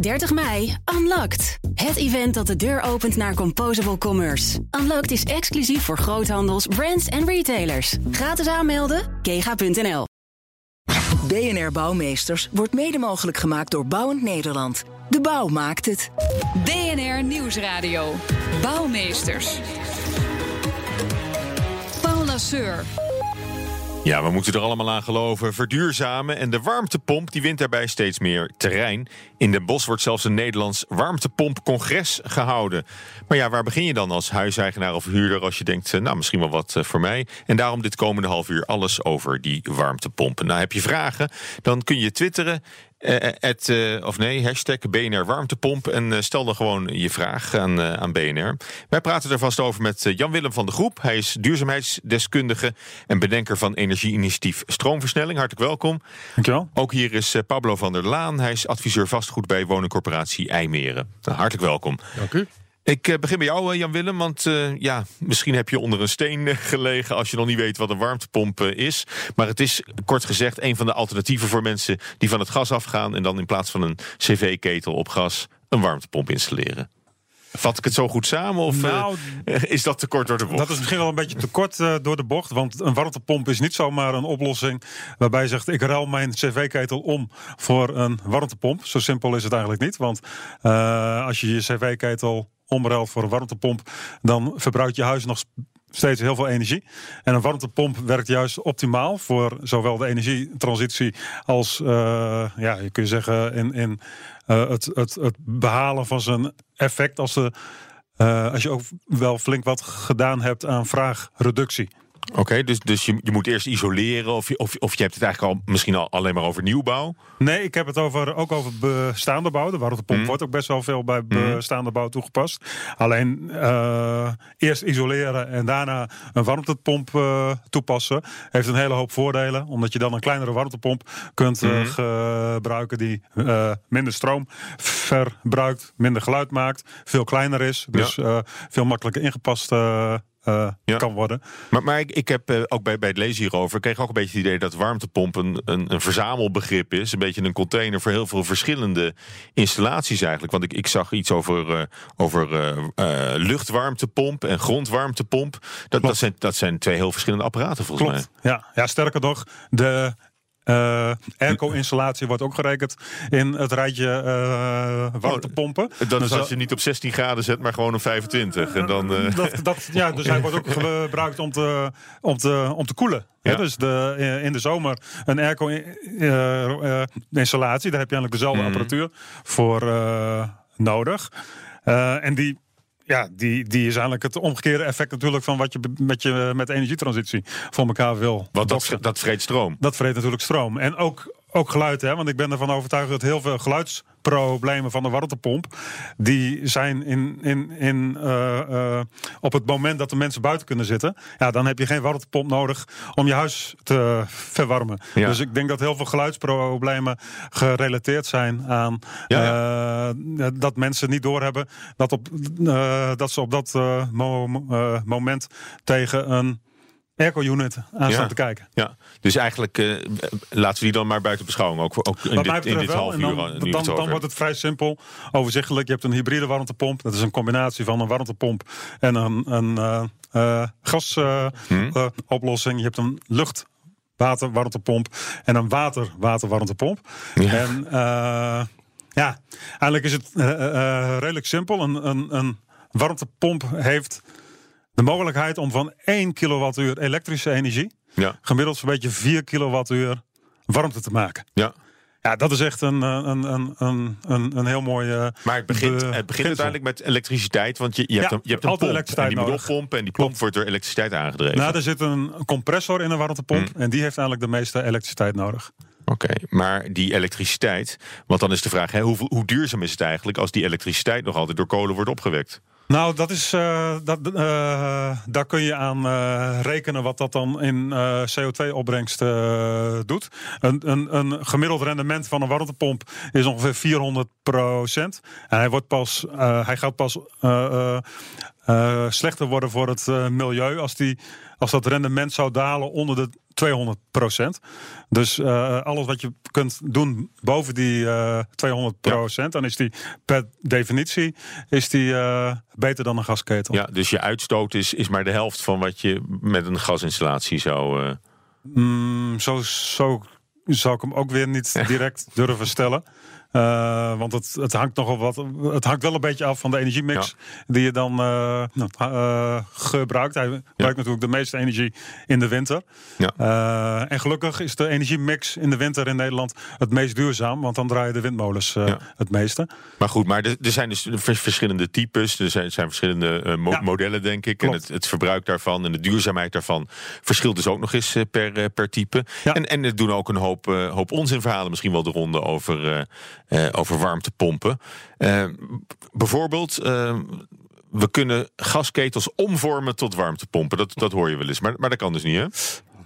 30 mei, Unlocked. Het event dat de deur opent naar Composable Commerce. Unlocked is exclusief voor groothandels, brands en retailers. Gratis aanmelden, kega.nl. BNR Bouwmeesters wordt mede mogelijk gemaakt door Bouwend Nederland. De bouw maakt het. BNR Nieuwsradio. Bouwmeesters. Paul Lasseur. Ja, we moeten er allemaal aan geloven. Verduurzamen en de warmtepomp die wint daarbij steeds meer terrein. In Den Bosch wordt zelfs een Nederlands warmtepompcongres gehouden. Maar ja, waar begin je dan als huiseigenaar of huurder als je denkt, eh, nou misschien wel wat eh, voor mij. En daarom dit komende half uur alles over die warmtepompen. Nou, heb je vragen, dan kun je twitteren uh, of nee, hashtag BNR Warmtepomp. En stel dan gewoon je vraag aan, aan BNR. Wij praten er vast over met Jan-Willem van de Groep. Hij is duurzaamheidsdeskundige en bedenker van energieinitiatief Stroomversnelling. Hartelijk welkom. Dankjewel. Ook hier is Pablo van der Laan. Hij is adviseur vastgoed bij woningcorporatie IJmeren. Nou, hartelijk welkom. Dank u. Ik begin bij jou, Jan-Willem, want uh, ja, misschien heb je onder een steen gelegen als je nog niet weet wat een warmtepomp is. Maar het is kort gezegd een van de alternatieven voor mensen die van het gas afgaan en dan in plaats van een cv-ketel op gas een warmtepomp installeren. Vat ik het zo goed samen of nou, uh, is dat te kort door de bocht? Dat is misschien wel een beetje te kort uh, door de bocht. Want een warmtepomp is niet zomaar een oplossing waarbij je zegt: ik ruil mijn cv-ketel om voor een warmtepomp. Zo simpel is het eigenlijk niet. Want uh, als je je cv-ketel omruilt voor een warmtepomp, dan verbruikt je huis nog steeds heel veel energie. En een warmtepomp werkt juist optimaal voor zowel de energietransitie als, uh, ja, je kunt zeggen, in, in uh, het, het, het behalen van zijn effect als, de, uh, als je ook wel flink wat gedaan hebt aan vraagreductie. Oké, dus, dus je, je moet eerst isoleren of je, of, of je hebt het eigenlijk al misschien al alleen maar over nieuwbouw? Nee, ik heb het over, ook over bestaande bouw. De warmtepomp mm. wordt ook best wel veel bij bestaande bouw toegepast. Alleen uh, eerst isoleren en daarna een warmtepomp uh, toepassen heeft een hele hoop voordelen. Omdat je dan een kleinere warmtepomp kunt uh, mm. gebruiken die minder stroom verbruikt, minder geluid maakt, veel kleiner is. Dus ja. veel makkelijker ingepast uh, ja. kan worden. Maar, maar ik, ik heb uh, ook bij, bij het lezen hierover... kreeg ook een beetje het idee dat warmtepomp een, een, een, verzamelbegrip is. Een beetje een container voor heel veel verschillende installaties eigenlijk. Want ik, ik zag iets over, uh, over luchtwarmtepomp en grondwarmtepomp. Dat, dat, zijn, dat zijn twee heel verschillende apparaten volgens Klopt. mij. Ja, ja, sterker nog, de uh, airco-installatie wordt ook gerekend in het rijtje uh, warmtepompen. Oh, dat is dus als je niet op 16 graden zet, maar gewoon op 25. En dan, uh... dat, dat, ja, dus hij wordt ook gebruikt om te, om te, om te koelen. Ja. dus de, in de zomer een airco-installatie, daar heb je eigenlijk dezelfde mm. apparatuur voor nodig. en die ja, die, die is eigenlijk het omgekeerde effect natuurlijk van wat je met, je, met energietransitie voor elkaar wil. Want dat, dat vreet stroom. Dat vreet natuurlijk stroom. En ook, ook geluid, hè, want ik ben ervan overtuigd dat heel veel geluidsproblemen van de warmtepomp, die zijn in, in, in, uh, uh, op het moment dat de mensen buiten kunnen zitten. Ja, dan heb je geen warmtepomp nodig om je huis te verwarmen. Ja. Dus ik denk dat heel veel geluidsproblemen gerelateerd zijn aan ja, ja. Uh, dat mensen niet doorhebben dat, op, dat ze op dat mo moment tegen een airco-unit aan staan te kijken. Ja, dus eigenlijk uh, laten we die dan maar buiten beschouwing. Ook, ook in, dit, in dit half uur. Dan, dan, dan, wordt het vrij simpel, overzichtelijk. Je hebt een hybride warmtepomp. Dat is een combinatie van een warmtepomp en een, een uh, uh, gasoplossing. Hmm. je hebt een lucht water warmtepomp en een water water warmtepomp. Ja. En ja, eigenlijk is het redelijk simpel. Een, een, een warmtepomp heeft de mogelijkheid om van 1 kilowattuur elektrische energie ja. gemiddeld zo'n beetje 4 kilowattuur warmte te maken. Ja. Ja, dat is echt een, een, een, een, een, een heel mooie. Maar het begint, het begint uiteindelijk met elektriciteit. Want je, je hebt een, je hebt een pomp, elektriciteit en die moet pompen en die pomp wordt door elektriciteit aangedreven. Nou, er zit een compressor in een warmtepomp. Mm. En die heeft eigenlijk de meeste elektriciteit nodig. Oké, maar die elektriciteit, want dan is de vraag: hè, hoe, hoe duurzaam is het eigenlijk als die elektriciteit nog altijd door kolen wordt opgewekt? Nou, dat is, uh, dat, uh, daar kun je aan uh, rekenen wat dat dan in CO2-opbrengst doet. Een, een, een, gemiddeld rendement van een warmtepomp is ongeveer 400 procent. En hij, wordt pas, hij gaat pas slechter worden voor het milieu als, die, als dat rendement zou dalen onder de 200 procent. Dus uh, alles wat je kunt doen boven die uh, 200 procent, dan is die per definitie is die, uh, beter dan een gasketel. Ja, dus je uitstoot is, is maar de helft van wat je met een gasinstallatie zou. Mm, zo, zo zou ik hem ook weer niet direct durven stellen. Uh, want het, het hangt nogal wat. Het hangt wel een beetje af van de energiemix die je dan uh, uh, gebruikt. Hij gebruikt ja. natuurlijk de meeste energie in de winter. Ja. en gelukkig is de energiemix in de winter in Nederland het meest duurzaam, want dan draaien de windmolens het meeste. Maar goed, maar er, er zijn dus verschillende types, er zijn, zijn verschillende mo modellen, denk ik. Klopt. En het, het, verbruik daarvan en de duurzaamheid daarvan verschilt dus ook nog eens per, per type. En, en het doen ook een hoop, hoop onzinverhalen misschien wel de ronde over. Uh, over warmtepompen. Uh, bijvoorbeeld, uh, we kunnen gasketels omvormen tot warmtepompen. Dat, dat hoor je wel eens, maar, maar dat kan dus niet, hè?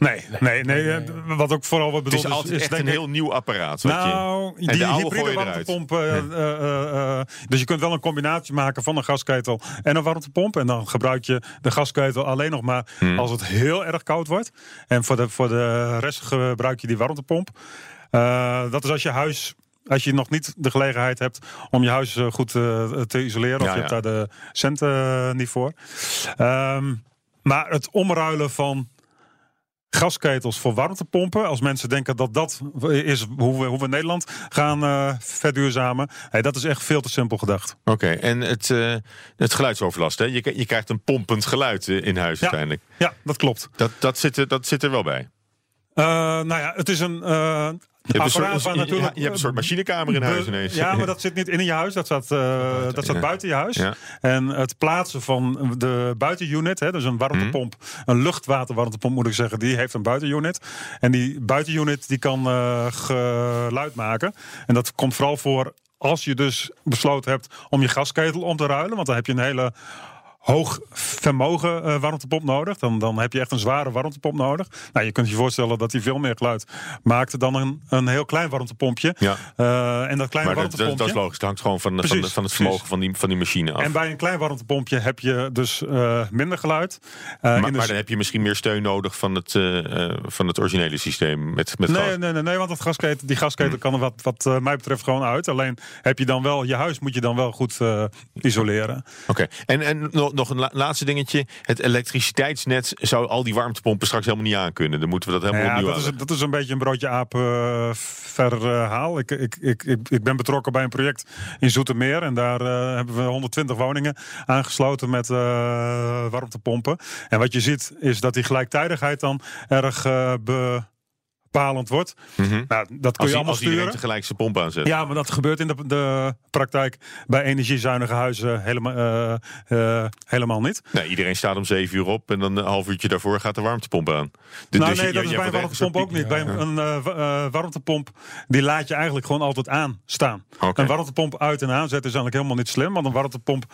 Nee, nee, nee, Wat ook vooral wat bedoeld is. Het is altijd is, echt een heel nieuw apparaat. Nou, je, die hybride warmtepomp. Uh, uh, dus je kunt wel een combinatie maken van een gasketel en een warmtepomp. En dan gebruik je de gasketel alleen nog maar hmm. als het heel erg koud wordt. En voor de, voor de rest gebruik je die warmtepomp. dat is als je huis als je nog niet de gelegenheid hebt om je huis eh, goed eh, te isoleren, of je hebt daar de centen eh, niet voor. Um, maar het omruilen van gasketels voor warmtepompen. Als mensen denken dat dat is hoe we, hoe we Nederland gaan uh, verduurzamen. Hey, dat is echt veel te simpel gedacht. Oké, okay, en het, uh, het geluidsoverlast. Hè? Je, je krijgt een pompend geluid in huis ja, uiteindelijk. Ja, dat klopt. Dat, dat, zit, er, dat zit er wel bij. Uh, nou ja, het is een je hebt, een soort, natuurlijk, je hebt een soort machinekamer in huis ineens. Ja, maar dat zit niet in je huis. Dat staat, uh, buiten, dat staat ja. buiten je huis. Ja. En het plaatsen van de buitenunit, hè, dus een warmtepomp, mm. een luchtwaterwarmtepomp moet ik zeggen, die heeft een buitenunit. En die buitenunit die kan uh, geluid maken. En dat komt vooral voor als je dus besloten hebt om je gasketel om te ruilen. Want dan heb je een hele hoog vermogen uh, warmtepomp nodig. Dan, dan heb je echt een zware warmtepomp nodig. Nou, je kunt je voorstellen dat die veel meer geluid maakt dan een, een heel klein warmtepompje. Ja. Uh, en dat kleine maar warmtepompje... Dat, dat, is logisch. Het hangt gewoon van, precies, van, van, het vermogen van die, van die machine af. En bij een klein warmtepompje heb je dus uh, minder geluid. maar, maar dan heb je misschien meer steun nodig van het, van het originele systeem met, met nee, gas. Nee, nee, nee, want het gasketel, die gasketel kan er wat, wat mij betreft gewoon uit. Alleen heb je dan wel, je huis moet je dan wel goed isoleren. Oké, okay. en, en nog een laatste dingetje. Het elektriciteitsnet zou al die warmtepompen straks helemaal niet aan kunnen. Dan moeten we dat helemaal ja, opnieuw dat is, dat is een beetje een broodje aap uh, verhaal. Ik, ik, ik, ik, ben betrokken bij een project in Zoetermeer. En daar uh, hebben we 120 woningen aangesloten met uh, warmtepompen. En wat je ziet is dat die gelijktijdigheid dan erg be bepalend wordt. Mm -hmm. nou, dat kun als je allemaal sturen. tegelijk zijn pomp aanzet. Ja, maar dat gebeurt in de, de praktijk bij energiezuinige huizen helemaal, uh, uh, helemaal niet. Nee, iedereen staat om zeven uur op en dan een half uurtje daarvoor gaat de warmtepomp aan. De, nou, dus nee, je, dat is bij een warmtepomp ook niet. Ja, bij een uh, warmtepomp die laat je eigenlijk gewoon altijd aan staan. Okay. Een warmtepomp uit en aanzetten is eigenlijk helemaal niet slim, want een warmtepomp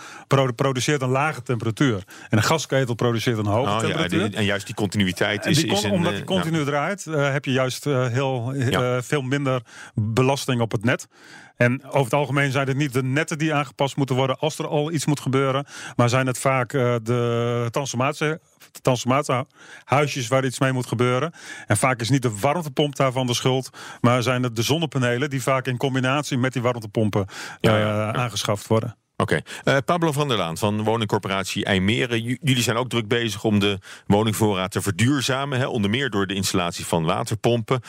produceert een lage temperatuur. En een gasketel produceert een hoge oh, temperatuur. Ja, en juist die continuïteit is, die is een, Omdat die continu draait, heb je juist juist heel ja. veel minder belasting op het net. En over het algemeen zijn het niet de netten die aangepast moeten worden als er al iets moet gebeuren. Maar zijn het vaak uh, de transformatie, transformatiehuisjes waar iets mee moet gebeuren. En vaak is niet de warmtepomp daarvan de schuld. Maar zijn het de zonnepanelen die vaak in combinatie met die warmtepompen ja, ja, aangeschaft worden. Oké. Okay. Uh, Pablo van der Laan van woningcorporatie IJmeren. J jullie zijn ook druk bezig om de woningvoorraad te verduurzamen. Hè? Onder meer door de installatie van waterpompen.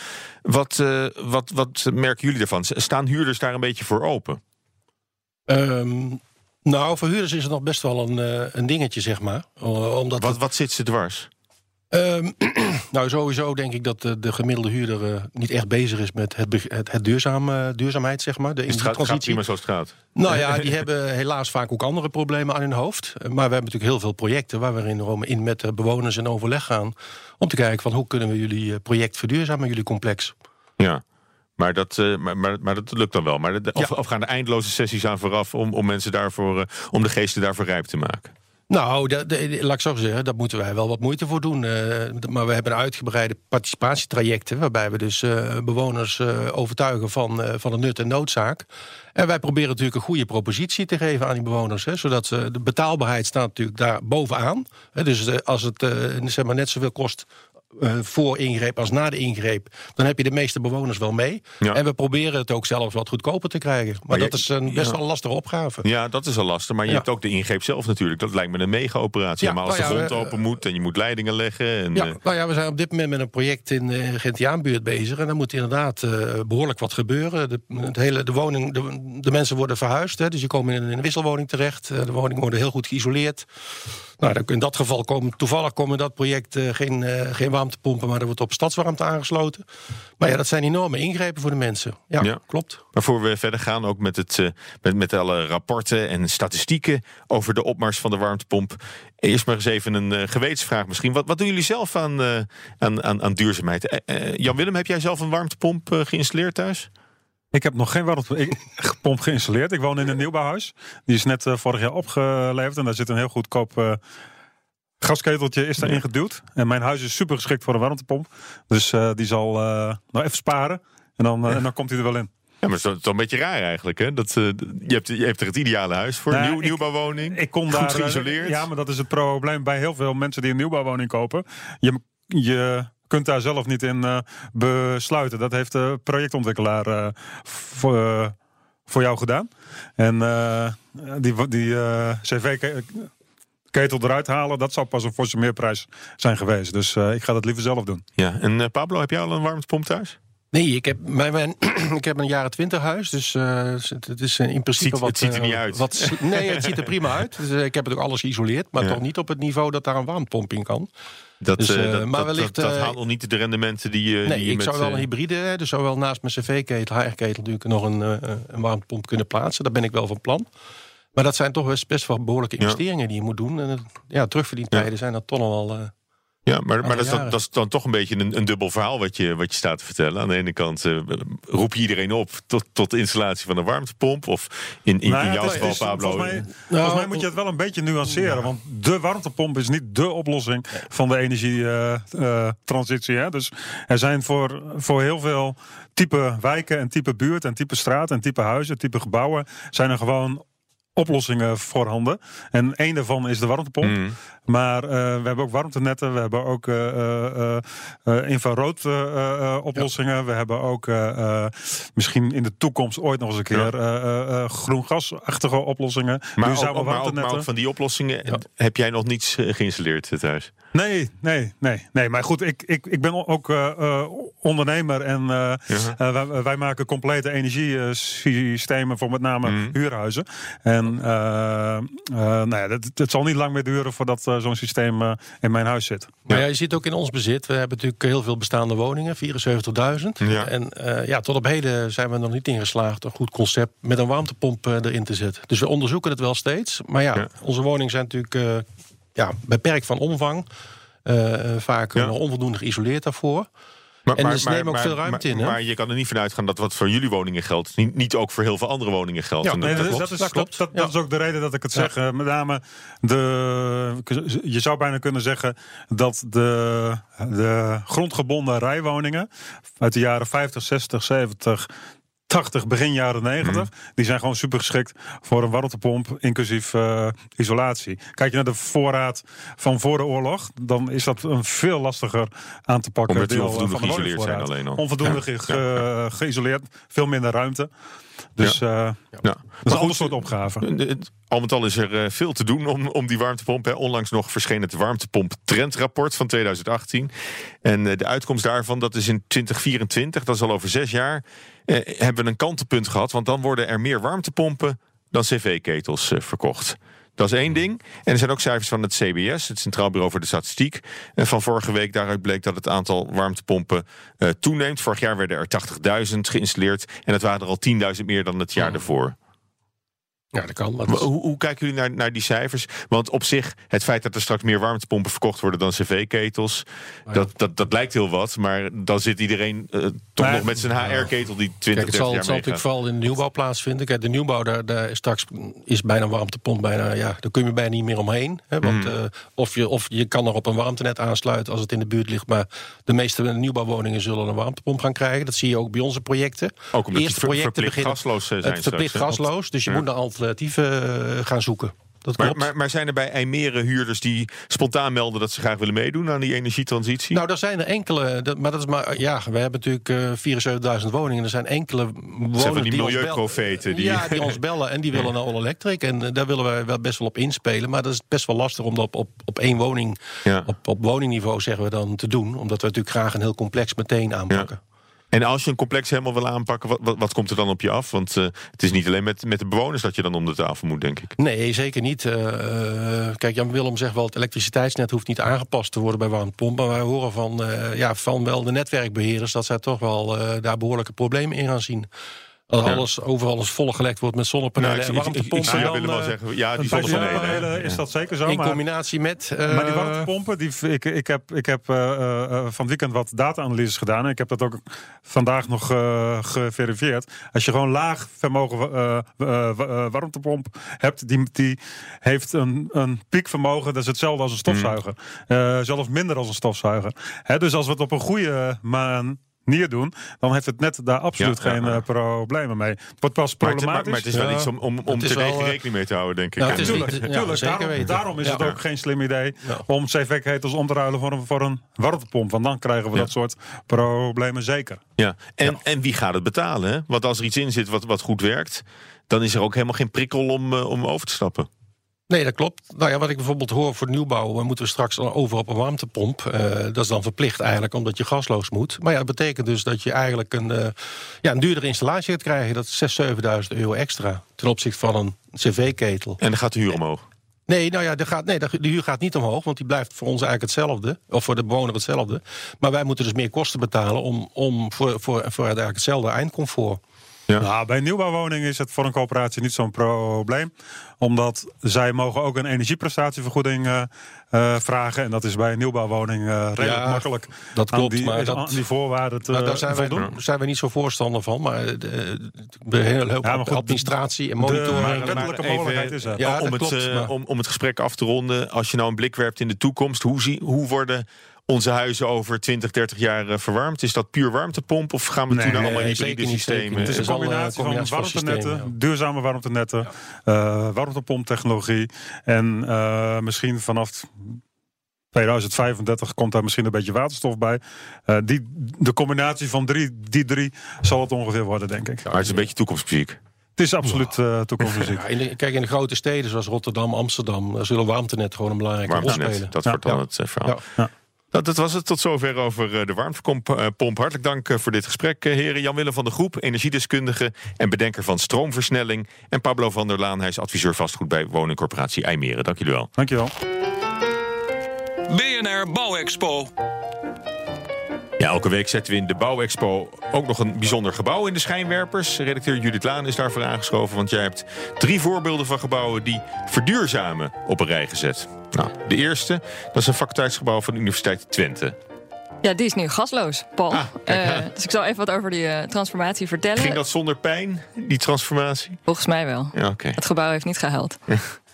Wat, uh, wat, wat merken jullie daarvan? Staan huurders daar een beetje voor open? Um, nou, voor huurders is het nog best wel een, uh, een dingetje, zeg maar. Omdat wat, wat zit ze dwars? Um, nou, sowieso denk ik dat de, de gemiddelde huurder uh, niet echt bezig is met het, het, het duurzame, duurzaamheid, zeg maar. De het gaat, gaat prima zoals het gaat. Nou ja, die hebben helaas vaak ook andere problemen aan hun hoofd. Maar we hebben natuurlijk heel veel projecten waar we in, in met de bewoners in overleg gaan. Om te kijken van hoe kunnen we jullie project verduurzamen, jullie complex. Ja. Maar dat, maar, maar, maar, dat lukt dan wel. Maar de, of, ja. of, gaan er eindeloze sessies aan vooraf om, om mensen daarvoor, om de geesten daarvoor rijp te maken? Nou, de, de, laat ik zo zeggen, daar moeten wij wel wat moeite voor doen. Uh, maar we hebben uitgebreide participatietrajecten... waarbij we dus uh, bewoners uh, overtuigen van, van het nut en noodzaak. En wij proberen natuurlijk een goede propositie te geven aan die bewoners. Hè, zodat de betaalbaarheid staat natuurlijk daar bovenaan. Hè, dus als het zeg maar net zoveel kost eh, voor ingreep als na de ingreep, dan heb je de meeste bewoners wel mee. Ja. En we proberen het ook zelfs wat goedkoper te krijgen. Maar, Maar dat je- is een best ja. wel een lastige opgave. Ja, dat is al lastig. Maar je Ja. hebt ook de ingreep zelf natuurlijk. Dat lijkt me een mega-operatie. Maar als de nou ja, grond we- open moet en je moet leidingen leggen. En, Ja, eh, nou ja, we zijn op dit moment met een project in de Gentiaanbuurt bezig. En daar moet inderdaad eh, behoorlijk wat gebeuren. De, het hele, de, woning, de, de mensen worden verhuisd. Hè, dus je komen in een wisselwoning terecht. Eh, de woningen worden heel goed geïsoleerd. Nou, dan- in dat geval komen toevallig komen in dat project eh, geen, eh, geen warmtepompen, maar er wordt op stadswarmte aangesloten. Maar ja, dat zijn enorme ingrepen voor de mensen. Ja, Ja. klopt. Maar voor we verder gaan, ook met, het, eh, met, met alle rapporten en statistieken over de opmars van de warmtepomp. Eerst maar eens even een eh, gewetensvraag misschien. Wat, wat doen jullie zelf aan, eh, aan, aan, aan duurzaamheid? Jan-Willem, heb jij zelf een warmtepomp eh, geïnstalleerd thuis? Ik heb nog geen warmtepomp geïnstalleerd. Ik woon in een nieuwbouwhuis. Die is net vorig jaar opgeleverd. En daar zit een heel goedkoop eh, gasketeltje is daarin geduwd. En mijn huis is super geschikt voor een warmtepomp. Dus eh, die zal eh, nog even sparen. En dan, eh, en dan komt hij er wel in. Ja, maar dat is toch een beetje raar eigenlijk, hè? Dat, je, hebt, je hebt er het ideale huis voor, Nou, nieuw, ik- nieuwbouwwoning. Ik kon Goed daar, geïsoleerd. Ja, maar dat is het probleem bij heel veel mensen die een nieuwbouwwoning kopen. Je, je kunt daar zelf niet in eh, besluiten. Dat heeft de projectontwikkelaar eh, voor, voor jou gedaan. En eh, die, die eh, cv-ketel eruit halen, dat zou pas een forse meerprijs zijn geweest. Dus eh, ik ga dat liever zelf doen. Ja, en eh, Pablo, heb jij al een warmtepomp thuis? Nee, ik heb, mijn, mijn, ik heb een jaren twintig huis. Dus eh, het is in principe Ziet- wat... het ziet er eh, niet uit. Wat, nee, het ziet er prima uit. Dus, ik heb het ook alles geïsoleerd. Maar Ja. toch niet op het niveau dat daar een warmtepomp in kan. Dat, Dus, dat, maar dat, wellicht, dat, dat haalt nog niet de rendementen die, je Nee, die je ik met, zou wel een hybride, dus zou wel naast mijn cv-ketel, HR-ketel natuurlijk nog een, eh, een warmtepomp kunnen plaatsen. Daar ben ik wel van plan. Maar dat zijn toch best, best wel behoorlijke Ja. investeringen die je moet doen. En eh, ja, terugverdientijden zijn dat toch nog wel... eh, Ja, maar, maar dat, is dan, dat is dan toch een beetje een, een dubbel verhaal wat je, wat je staat te vertellen. Aan de ene kant eh, roep je iedereen op tot, tot de installatie van een warmtepomp. Of in, in, Nou in jouw geval, Pablo. Volgens mij, Nou, volgens mij moet je het wel een beetje nuanceren. Want de warmtepomp is niet de oplossing van de energietransitie. hè dus er zijn voor, voor heel veel type wijken en type buurt en type straat en type huizen, type gebouwen, zijn er gewoon oplossingen voorhanden. En één daarvan is de warmtepomp. Mm. Maar eh, we hebben ook warmtenetten, we hebben ook eh, infrarood oplossingen. We hebben ook misschien in de toekomst ooit nog eens een keer eh, groen gasachtige oplossingen. Maar, ook, maar, ook, maar ook van die oplossingen Ja. heb jij nog niets geïnstalleerd thuis. Nee, nee, nee, nee. Maar goed, ik, ik, ik ben ook ondernemer en Ja. wij, wij maken complete energiesystemen voor met name Mhm. huurhuizen. En eh, eh, nou ja, het, het zal niet lang meer duren voordat eh, zo'n systeem eh, in mijn huis zit. Maar ja, je ziet ook in ons bezit, we hebben natuurlijk heel veel bestaande woningen, 74.000. Ja. En eh, ja, tot op heden zijn we nog niet ingeslaagd een goed concept met een warmtepomp erin te zetten. Dus we onderzoeken het wel steeds. Maar ja, Ja. onze woningen zijn natuurlijk eh, ja, beperkt van omvang. Vaak Ja. nog onvoldoende geïsoleerd daarvoor. Maar, En dus nemen ook veel ruimte maar, in, hè? Maar je kan er niet vanuit gaan dat wat voor jullie woningen geldt, niet, niet ook voor heel veel andere woningen geldt. Ja, En Nee, dat, is, klopt, dat, is, dat klopt. dat, dat Ja. is ook de reden dat ik het zeg. Eh, Met name de. Je zou bijna kunnen zeggen dat de, de grondgebonden rijwoningen uit de jaren 50, 60, 70. 80, begin jaren 90, Mhm. die zijn gewoon super geschikt voor een warmtepomp, inclusief eh, isolatie. Kijk je naar de voorraad van voor de oorlog, dan is dat een veel lastiger aan te pakken. Omdat die eh, onvoldoende van de geïsoleerd zijn alleen al. Onvoldoende Ja. ge- Ja. ge- geïsoleerd, veel minder ruimte. Dus eh, Ja. dat is Maar een ander soort opgave. Eh, het- Al met al is er eh, veel te doen om, om die warmtepomp. Hè. Onlangs nog verscheen het warmtepomp trendrapport van 2018. En eh, de uitkomst daarvan, dat is in 2024, dat is al over zes jaar, eh, hebben we een kantelpunt gehad. Want dan worden er meer warmtepompen dan cv-ketels eh, verkocht. Dat is één ding. En er zijn ook cijfers van het CBS, het Centraal Bureau voor de Statistiek. En van vorige week daaruit bleek dat het aantal warmtepompen eh, toeneemt. Vorig jaar werden er 80.000 geïnstalleerd. En dat waren er al 10.000 meer dan het jaar daarvoor. Ja, dat kan. Maar dat is- Hoe, hoe kijken jullie naar, naar die cijfers? Want op zich, het feit dat er straks meer warmtepompen verkocht worden dan cv-ketels, ja. dat, dat, dat lijkt heel wat. Maar dan zit iedereen eh, toch Maar- nog met zijn HR-ketel die 20, Kijk, het 30 zal, jaar het zal natuurlijk vooral in de nieuwbouw plaatsvinden. Kijk, de nieuwbouw, daar, daar is straks is bijna een warmtepomp bijna, ja, daar kun je bijna niet meer omheen. Hè, want Hmm. eh, of, je, of je kan er op een warmtenet aansluiten als het in de buurt ligt. Maar de meeste nieuwbouwwoningen zullen een warmtepomp gaan krijgen. Dat zie je ook bij onze projecten. Ook omdat Eerste projecten verplicht beginnen- gasloos eh, zijn Het verplicht straks, gasloos, dus je Ja. moet naar alternatieven eh, gaan zoeken. Dat Maar, maar, maar zijn er bij IJmeren huurders die spontaan melden dat ze graag willen meedoen aan die energietransitie? Nou, er zijn er enkele, dat- maar dat is maar, ja, we hebben natuurlijk eh 74.000 woningen. Er zijn enkele woningen van die milieuprofeten die- Ja, die ons bellen en die willen naar all electric. En eh, daar willen wij wel best wel op inspelen. Maar dat is best wel lastig om dat op, op, op één woning, Ja. op, op woningniveau zeggen we dan, te doen. Omdat we natuurlijk graag een heel complex meteen aanpakken. En als je een complex helemaal wil aanpakken, wat, wat, komt er dan op je af? Want eh, het is niet alleen met, met de bewoners dat je dan om de tafel moet, denk ik. Nee, zeker niet. Eh, eh, kijk, Jan Willem zegt wel... het elektriciteitsnet hoeft niet aangepast te worden bij warmtepomp. Maar wij horen van, ja, van wel de netwerkbeheerders... dat zij toch wel daar behoorlijke problemen in gaan zien. Als Ja. alles, overal alles volgelegd wordt met zonnepanelen Nou, ik, en ik, ik, ik warmtepompen... zie dan, jou willen wel zeggen, ja, die zonnepanelen. zonnepanelen is dat zeker zo. in maar- combinatie met... eh, Maar die warmtepompen, die, ik, ik heb, ik heb eh, eh, van het weekend wat data-analyses gedaan. En ik heb dat ook vandaag nog eh, geverifieerd. Als je gewoon laag vermogen eh, eh, eh, warmtepomp hebt, die, die heeft een, een piekvermogen. Dat is hetzelfde als een stofzuiger. Eh, zelfs minder als een stofzuiger. Hè, dus als we het op een goede manier doen, dan heeft het net daar absoluut Ja, geen ja. eh, problemen mee. Het wordt pas Maar het, maar, problematisch. maar het is wel Ja. iets om, om, om te wel, eh, rekening mee te houden, denk ik. nou, het is En- niet- Tuurlijk, ja, tuurlijk. zeker daarom, weten. daarom is Ja. het ook geen slim idee Ja. om cv-ketels om te ruilen voor een, voor een warmtepomp. Want dan krijgen we Ja. dat soort problemen zeker. Ja. En, en wie gaat het betalen? Hè? Want als er iets in zit wat, wat goed werkt, dan is er ook helemaal geen prikkel om, eh, om over te stappen. Nee, dat klopt. Nou ja, wat ik bijvoorbeeld hoor voor nieuwbouw... we moeten we straks over op een warmtepomp. Eh, dat is dan verplicht eigenlijk, omdat je gasloos moet. Maar ja, dat betekent dus dat je eigenlijk een, eh, ja, een duurdere installatie gaat krijgen. Dat is 6.000, 7.000 euro extra ten opzichte van een cv-ketel. En dan gaat de huur omhoog. Nee, nou ja, de, gaat, nee, de de huur gaat niet omhoog, want die blijft voor ons eigenlijk hetzelfde. Of voor de bewoner hetzelfde. Maar wij moeten dus meer kosten betalen om, om voor, voor, voor eigenlijk hetzelfde eindcomfort. Ja. Nou, bij een nieuwbouwwoning is het voor een coöperatie niet zo'n probleem. Omdat zij mogen ook een energieprestatievergoeding eh, eh, vragen. En dat is bij een nieuwbouwwoning eh, redelijk Ja, makkelijk. dat klopt, die, maar dat- aan die voorwaarden te Nou, daar zijn wij, voldoen. zijn wij niet zo voorstander van. Maar de, de, de hele hoop Ja, maar goed, administratie en de- monitoring. wettelijke even, mogelijkheid is er. Ja, om, het, klopt, maar- om, om het gesprek af te ronden, als je nou een blik werpt in de toekomst, hoe, zie, hoe worden onze huizen over 20, 30 jaar eh, verwarmd? Is dat puur warmtepomp of gaan we Nee, toe naar allemaal hybride zeker niet, zeker systemen? Het is een een combinatie van combinatie van warmtenetten, duurzame warmtenetten, eh warmtepomptechnologie. En eh, misschien vanaf 2035 komt daar misschien een beetje waterstof bij. Eh, die, de combinatie van drie, die drie zal het ongeveer worden, denk ik. Maar het is een beetje toekomstmuziek. Het is absoluut eh toekomstmuziek. Ja, in de- kijk, in de grote steden zoals Rotterdam, Amsterdam... daar zullen warmtenet gewoon een belangrijke rol spelen. dat Ja. wordt dan Ja. het eh, verhaal. Ja. Nou, dat was het tot zover over eh, de warmtepomp. eh. Hartelijk dank eh, voor dit gesprek, heren. Jan-Willem van de Groep, energiedeskundige en bedenker van stroomversnelling. En Pablo van der Laan, hij is adviseur vastgoed bij woningcorporatie IJmeren. Dank jullie wel. Dankjewel. BNR Bouwexpo. Ja, elke week zetten we in de Bouwexpo ook nog een bijzonder gebouw in de schijnwerpers. Redacteur Judith Laan is daarvoor aangeschoven, want jij hebt drie voorbeelden van gebouwen die verduurzamen op een rij gezet. Nou, de eerste, dat is een faculteitsgebouw van de Universiteit Twente. Ja, die is nu gasloos, Paul. Ah, kijk, Eh, dus ik zal even wat over die eh, transformatie vertellen. Ging dat zonder pijn, die transformatie? Volgens mij wel. Ja, oké. Het gebouw heeft niet gehuild.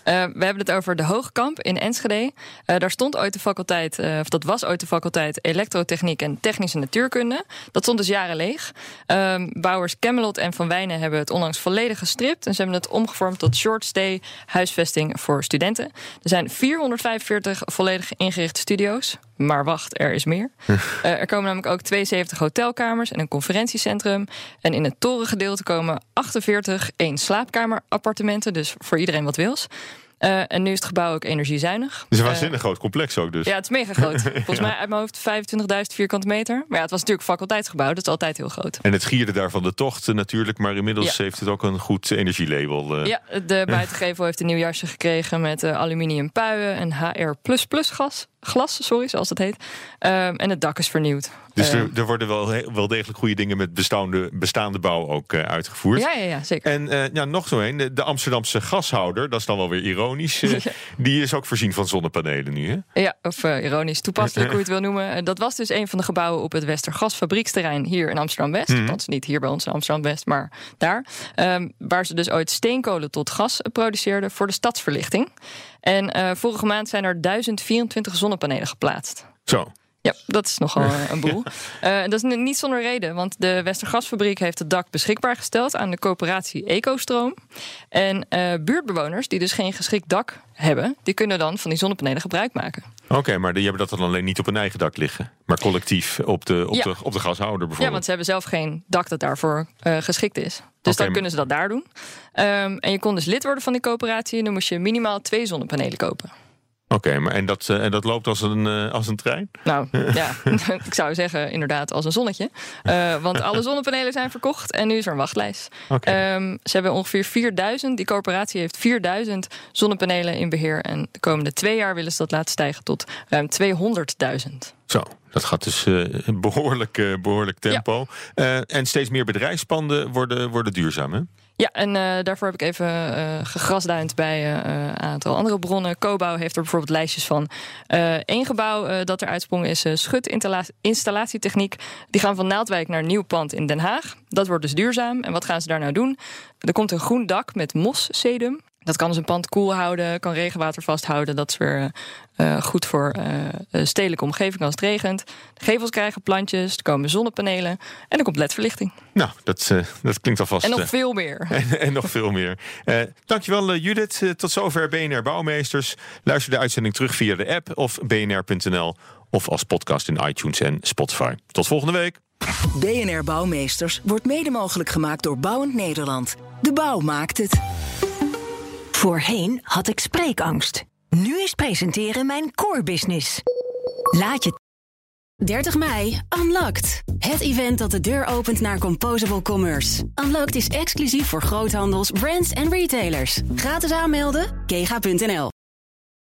Eh, we hebben het over de Hoogkamp in Enschede. Eh, daar stond ooit de faculteit, eh, of dat was ooit de faculteit Elektrotechniek en Technische Natuurkunde. Dat stond dus jaren leeg. Ehm, bouwers Camelot en Van Wijnen hebben het onlangs volledig gestript. En ze hebben het omgevormd tot short stay huisvesting voor studenten. Er zijn 445 volledig ingerichte studio's. Maar wacht, er is meer. Eh, er komen namelijk ook 72 hotelkamers en een conferentiecentrum. En in het torengedeelte komen 48 één slaapkamerappartementen. Dus voor iedereen wat wils. Eh, en nu is het gebouw ook energiezuinig. Het is een Eh, waanzinnig groot complex ook dus. ja, het is mega groot. Volgens mij uit mijn hoofd 25.000 vierkante meter. Maar ja, het was natuurlijk faculteitsgebouw. Dat is altijd heel groot. En het gierde daar van de tocht natuurlijk, maar inmiddels Ja. heeft het ook een goed energielabel. Ja, de buitengevel heeft een nieuw jasje gekregen met aluminium puien en HR gas. Glas, sorry, zoals dat heet. Ehm, en het dak is vernieuwd. Dus Ehm, er, er worden wel, he- wel degelijk goede dingen met bestaande, bestaande bouw ook eh, uitgevoerd. ja, ja, ja, zeker. En eh, ja, nog zo een, de, de Amsterdamse gashouder, dat is dan wel weer ironisch. eh, Ja. Die is ook voorzien van zonnepanelen nu. Hè? Ja, of ironisch toepasselijk, hoe je het wil noemen. Dat was dus een van de gebouwen op het Westergasfabrieksterrein hier in Amsterdam-West. Mhm. Althans, niet hier bij ons in Amsterdam-West, maar daar. Ehm, waar ze dus ooit steenkolen tot gas produceerden voor de stadsverlichting. En eh, vorige maand zijn er 1024 zonnepanelen geplaatst. Zo. Ja, dat is nogal eh, een boel. Uh, dat is niet zonder reden, want de Westergasfabriek heeft het dak beschikbaar gesteld aan de coöperatie Ecostroom. En uh, buurtbewoners die dus geen geschikt dak hebben, die kunnen dan van die zonnepanelen gebruik maken. Oké, maar die hebben dat dan alleen niet op hun eigen dak liggen, maar collectief op de, op, ja. de, op de gashouder bijvoorbeeld. Ja, want ze hebben zelf geen dak dat daarvoor geschikt is. Dus okay, dan kunnen ze dat daar doen. Um, en je kon dus lid worden van die coöperatie en dan moest je minimaal twee zonnepanelen kopen. Oké, maar en dat, en dat loopt als een, uh, als een trein? Nou ja, ik zou zeggen inderdaad als een zonnetje. Uh, want alle zonnepanelen zijn verkocht en nu is er een wachtlijst. Okay. Um, ze hebben ongeveer 4000, die corporatie heeft 4000 zonnepanelen in beheer. En de komende twee jaar willen ze dat laten stijgen tot ruim 200.000. Zo, dat gaat dus uh, behoorlijk, behoorlijk tempo. Ja. en steeds meer bedrijfspanden worden, worden duurzaam, hè? Ja, en uh, daarvoor heb ik even uh, gegrasduind bij uh, een aantal andere bronnen. Cobouw heeft er bijvoorbeeld lijstjes van. Eén gebouw dat er uitsprong is schutinstallatietechniek. Die gaan van Naaldwijk naar Nieuwpand in Den Haag. Dat wordt dus duurzaam. En wat gaan ze daar nou doen? Er komt een groen dak met mossedum. Dat kan dus een pand koel houden, kan regenwater vasthouden. Dat is weer uh, goed voor uh, de stedelijke omgeving als het regent. De gevels krijgen plantjes, er komen zonnepanelen en er komt ledverlichting. Nou, dat, uh, dat klinkt alvast... En nog veel meer. En, en nog veel meer. dankjewel Judith. tot zover BNR Bouwmeesters. Luister de uitzending terug via de app of bnr.nl... of als podcast in iTunes en Spotify. Tot volgende week. BNR Bouwmeesters wordt mede mogelijk gemaakt door Bouwend Nederland. De bouw maakt het. Voorheen had ik spreekangst. Nu is presenteren mijn core business. Laat je 30 mei, Unlocked. Het event dat de deur opent naar Composable Commerce. Unlocked is exclusief voor groothandels, brands en retailers. Gratis aanmelden, kega.nl.